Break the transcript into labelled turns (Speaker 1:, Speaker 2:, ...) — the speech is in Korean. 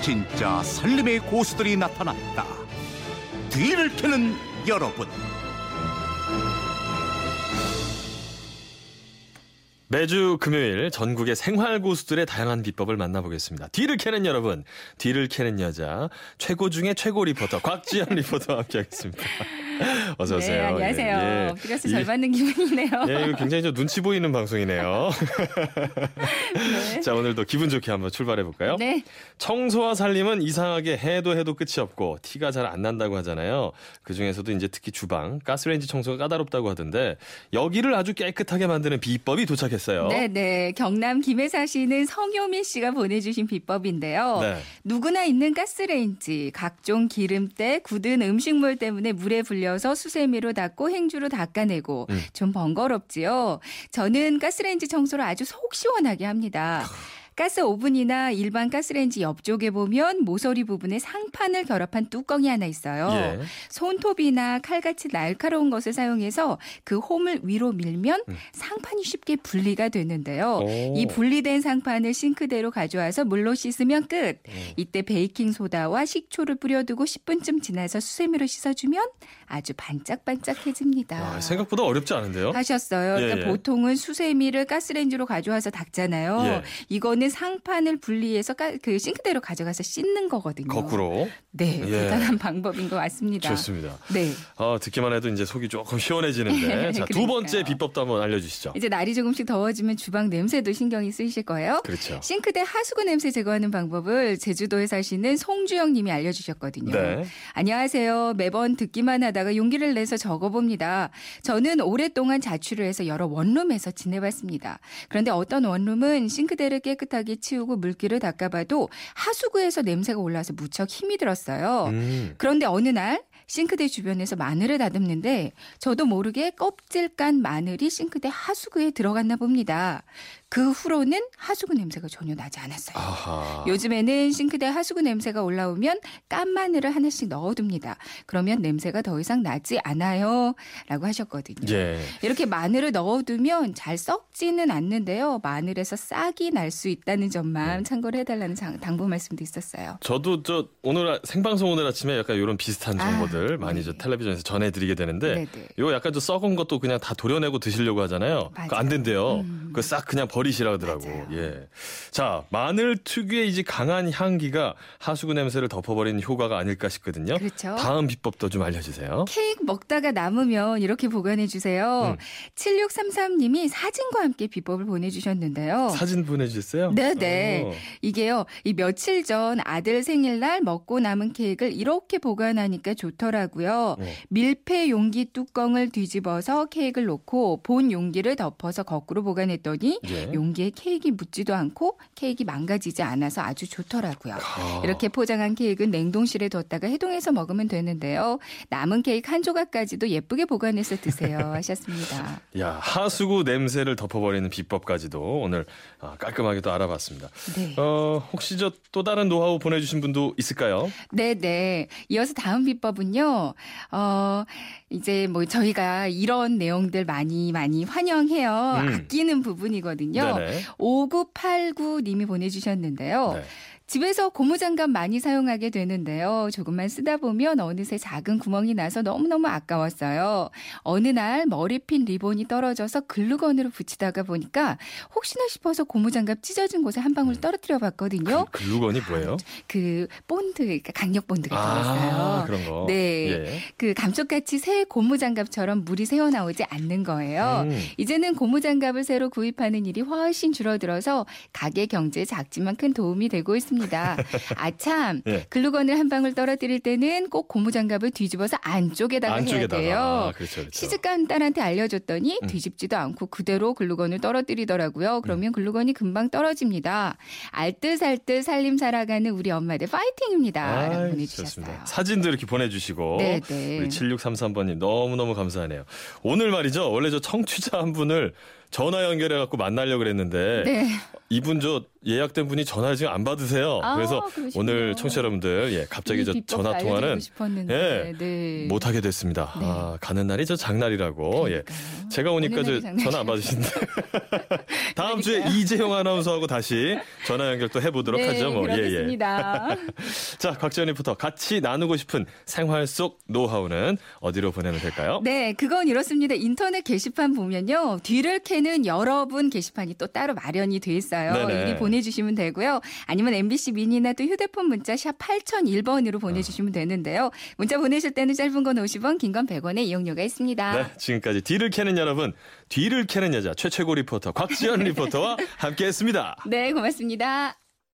Speaker 1: 진짜 살림의 고수들이 나타났다. 뒤를 캐는 여러분.
Speaker 2: 매주 금요일 전국의 생활 고수들의 다양한 비법을 만나보겠습니다. 뒤를 캐는 여러분, 뒤를 캐는 여자, 최고 중에 최고 리포터 곽지연 리포터와 함께하겠습니다. 어서 오세요.
Speaker 3: 네, 안녕하세요.
Speaker 2: 예, 예.
Speaker 3: 플러스 잘 받는 기분이네요.
Speaker 2: 예, 이거 굉장히 좀 눈치 보이는 방송이네요.
Speaker 3: 네.
Speaker 2: 자, 오늘도 기분 좋게 한번 출발해 볼까요?
Speaker 3: 네.
Speaker 2: 청소와 살림은 이상하게 해도 해도 끝이 없고 티가 잘 안 난다고 하잖아요. 그 중에서도 이제 특히 주방, 가스레인지 청소가 까다롭다고 하던데 여기를 아주 깨끗하게 만드는 비법이 도착했어요.
Speaker 3: 네, 네. 경남 김해 사시는 성효민 씨가 보내주신 비법인데요.
Speaker 2: 네.
Speaker 3: 누구나 있는 가스레인지, 각종 기름때, 굳은 음식물 때문에 물에 불려 서 수세미로 닦고 행주로 닦아내고
Speaker 2: 음.
Speaker 3: 좀 번거롭지요. 저는 가스레인지 청소를 아주 속 시원하게 합니다. 가스 오븐이나 일반 가스레인지 옆쪽에 보면 모서리 부분에 상판을 결합한 뚜껑이 하나 있어요.
Speaker 2: 예.
Speaker 3: 손톱이나 칼같이 날카로운 것을 사용해서 그 홈을 위로 밀면
Speaker 2: 음.
Speaker 3: 상판이 쉽게 분리가 되는데요.
Speaker 2: 오.
Speaker 3: 이 분리된 상판을 싱크대로 가져와서 물로 씻으면 끝.
Speaker 2: 음.
Speaker 3: 이때 베이킹 소다와 식초를 뿌려두고 10분쯤 지나서 수세미로 씻어주면 아주 반짝반짝해집니다.
Speaker 2: 아, 생각보다 어렵지 않은데요?
Speaker 3: 하셨어요.
Speaker 2: 예,
Speaker 3: 그러니까
Speaker 2: 예.
Speaker 3: 보통은 수세미를 가스레인지로 가져와서 닦잖아요.
Speaker 2: 예.
Speaker 3: 이거는 상판을 분리해서 가- 그 싱크대로 가져가서 씻는 거거든요.
Speaker 2: 거꾸로.
Speaker 3: 네,
Speaker 2: 예.
Speaker 3: 대단한 방법인 것 같습니다.
Speaker 2: 좋습니다.
Speaker 3: 네.
Speaker 2: 아, 듣기만 해도 이제 속이 조금 시원해지는데. 자, 두. 번째 비법도 한번 알려주시죠.
Speaker 3: 이제 날이 조금씩 더워지면 주방 냄새도 신경이 쓰이실 거예요.
Speaker 2: 그렇죠.
Speaker 3: 싱크대 하수구 냄새 제거하는 방법을 제주도에 사시는 송주영 님이 알려주셨거든요.
Speaker 2: 네.
Speaker 3: 안녕하세요. 매번 듣기만 하다가 용기를 내서 적어봅니다. 저는 오랫동안 자취를 해서 여러 원룸에서 지내봤습니다. 그런데 어떤 원룸은 싱크대를 깨끗 하게 치우고 물기를 닦아봐도 하수구에서 냄새가 올라서 무척 힘이 들었어요.
Speaker 2: 음.
Speaker 3: 그런데 어느 날 싱크대 주변에서 마늘을 다듬는데 저도 모르게 껍질 깐 마늘이 싱크대 하수구에 들어갔나 봅니다. 그 후로는 하수구 냄새가 전혀 나지 않았어요.
Speaker 2: 아하.
Speaker 3: 요즘에는 싱크대 하수구 냄새가 올라오면 깐 마늘을 하나씩 넣어둡니다. 그러면 냄새가 더 이상 나지 않아요. 라고 하셨거든요.
Speaker 2: 예.
Speaker 3: 이렇게 마늘을 넣어두면 잘 썩지는 않는데요. 마늘에서 싹이 날 수 있다는
Speaker 2: 네.
Speaker 3: 점만 참고를 해달라는 장- 당부 말씀도 있었어요.
Speaker 2: 저도 저 오늘 아- 생방송 오늘 아침에 약간 이런 비슷한
Speaker 3: 아,
Speaker 2: 정보들 많이
Speaker 3: 네.
Speaker 2: 저 텔레비전에서 전해드리게 되는데
Speaker 3: 네네.
Speaker 2: 이거 약간 좀 썩은 것도 그냥 다 도려내고 드시려고 하잖아요. 안. 된대요.
Speaker 3: 음.
Speaker 2: 그거 싹 그냥 버 리시라 하더라고.
Speaker 3: 맞아요.
Speaker 2: 예. 자 마늘 특유의 이제 강한 향기가 하수구 냄새를 덮어버리는 효과가 아닐까 싶거든요.
Speaker 3: 그렇죠.
Speaker 2: 다음 비법도 좀 알려주세요.
Speaker 3: 케이크 먹다가 남으면 이렇게 보관해 주세요.
Speaker 2: 음.
Speaker 3: 7633님이 사진과 함께 비법을 보내주셨는데요.
Speaker 2: 사진 보내주셨어요?
Speaker 3: 네네.
Speaker 2: 어.
Speaker 3: 이게요, 이 며칠 전 아들 생일날 먹고 남은 케이크를 이렇게 보관하니까 좋더라고요.
Speaker 2: 어.
Speaker 3: 밀폐 용기 뚜껑을 뒤집어서 케이크를 놓고 본 용기를 덮어서 거꾸로 보관했더니
Speaker 2: 예.
Speaker 3: 용기에 케이크 묻지도 않고 케이크 망가지지 않아서 아주 좋더라고요.
Speaker 2: 아.
Speaker 3: 이렇게 포장한 케이크는 냉동실에 뒀다가 해동해서 먹으면 되는데요. 남은 케이크 한 조각까지도 예쁘게 보관해서 드세요. 하셨습니다.
Speaker 2: 야 하수구 냄새를 덮어버리는 비법까지도 오늘 아, 깔끔하게 또 알아봤습니다.
Speaker 3: 네.
Speaker 2: 어, 혹시 저 또 다른 노하우 보내주신 분도 있을까요?
Speaker 3: 네네. 이어서 다음 비법은요, 어, 이제 뭐 저희가 이런 내용들 많이 많이 환영해요.
Speaker 2: 음.
Speaker 3: 아끼는 부분이거든요.
Speaker 2: 네네.
Speaker 3: 5989님이 보내주셨는데요.
Speaker 2: 네.
Speaker 3: 집에서 고무장갑 많이 사용하게 되는데요. 조금만 쓰다 보면 어느새 작은 구멍이 나서 너무너무 아까웠어요. 어느 날 머리핀 리본이 떨어져서 글루건으로 붙이다가 보니까 혹시나 싶어서 고무장갑 찢어진 곳에 한 방울 떨어뜨려 봤거든요.
Speaker 2: 그, 글루건이 뭐예요?
Speaker 3: 그 본드, 그러니까 강력 본드가
Speaker 2: 아,
Speaker 3: 들어있어요.
Speaker 2: 그런 거.
Speaker 3: 네.
Speaker 2: 예.
Speaker 3: 그 감쪽같이 새 고무장갑처럼 물이 새어나오지 않는 거예요.
Speaker 2: 음.
Speaker 3: 이제는 고무장갑을 새로 구입하는 일이 훨씬 줄어들어서 가게 경제에 작지만 큰 도움이 되고 있습니다. 아참,
Speaker 2: 예.
Speaker 3: 글루건을 한 방울 떨어뜨릴 때는 꼭 고무장갑을 뒤집어서 안쪽에다가
Speaker 2: 안쪽에다가.
Speaker 3: 해야
Speaker 2: 아,
Speaker 3: 돼요.
Speaker 2: 그렇죠, 그렇죠.
Speaker 3: 시집간 딸한테 알려줬더니
Speaker 2: 음.
Speaker 3: 뒤집지도 않고 그대로 글루건을 떨어뜨리더라고요. 그러면 글루건이 금방 떨어집니다. 알뜰살뜰 살림 살아가는 우리 엄마들 파이팅입니다. 라고 보내주셨어요.
Speaker 2: 좋습니다. 사진도 이렇게 보내주시고
Speaker 3: 네, 네.
Speaker 2: 우리 7633번님 너무너무 감사하네요. 오늘 말이죠. 원래 저 청취자 한 분을 전화 연결해 갖고 만나려고 그랬는데
Speaker 3: 네.
Speaker 2: 이분 저 예약된 분이 전화를 지금 안 받으세요.
Speaker 3: 아,
Speaker 2: 그래서
Speaker 3: 그러시구나.
Speaker 2: 오늘 청취자 여러분들 예 갑자기 이저 전화 통화는 예,
Speaker 3: 네.
Speaker 2: 못 하게 됐습니다.
Speaker 3: 네.
Speaker 2: 아, 가는 날이 저 장날이라고. 예.
Speaker 3: 그러니까요.
Speaker 2: 제가 오니까 저. 전화 안 받으시는데. 다음 주에. 이재용 아나운서하고 다시 전화 연결 또 해 보도록
Speaker 3: 네,
Speaker 2: 하죠. 뭐. 예, 예.
Speaker 3: 그렇겠습니다.
Speaker 2: 자, 곽지연 리포터 같이 나누고 싶은 생활 속 노하우는 어디로 보내면 될까요?
Speaker 3: 네, 그건 이렇습니다. 인터넷 게시판 보면요. 뒤를 캐는 여러분 게시판이 또 따로 마련이 돼 있어요.
Speaker 2: 네네.
Speaker 3: 이리 보내주시면 되고요. 아니면 MBC 미니나 또 휴대폰 문자 샵 8001번으로 보내주시면 되는데요. 문자 보내실 때는 짧은 건 50원, 긴 건 100원의 이용료가 있습니다.
Speaker 2: 네, 지금까지 뒤를 캐는 여러분, 뒤를 캐는 여자 최최고 리포터 곽지연 리포터와 함께했습니다.
Speaker 3: 네, 고맙습니다.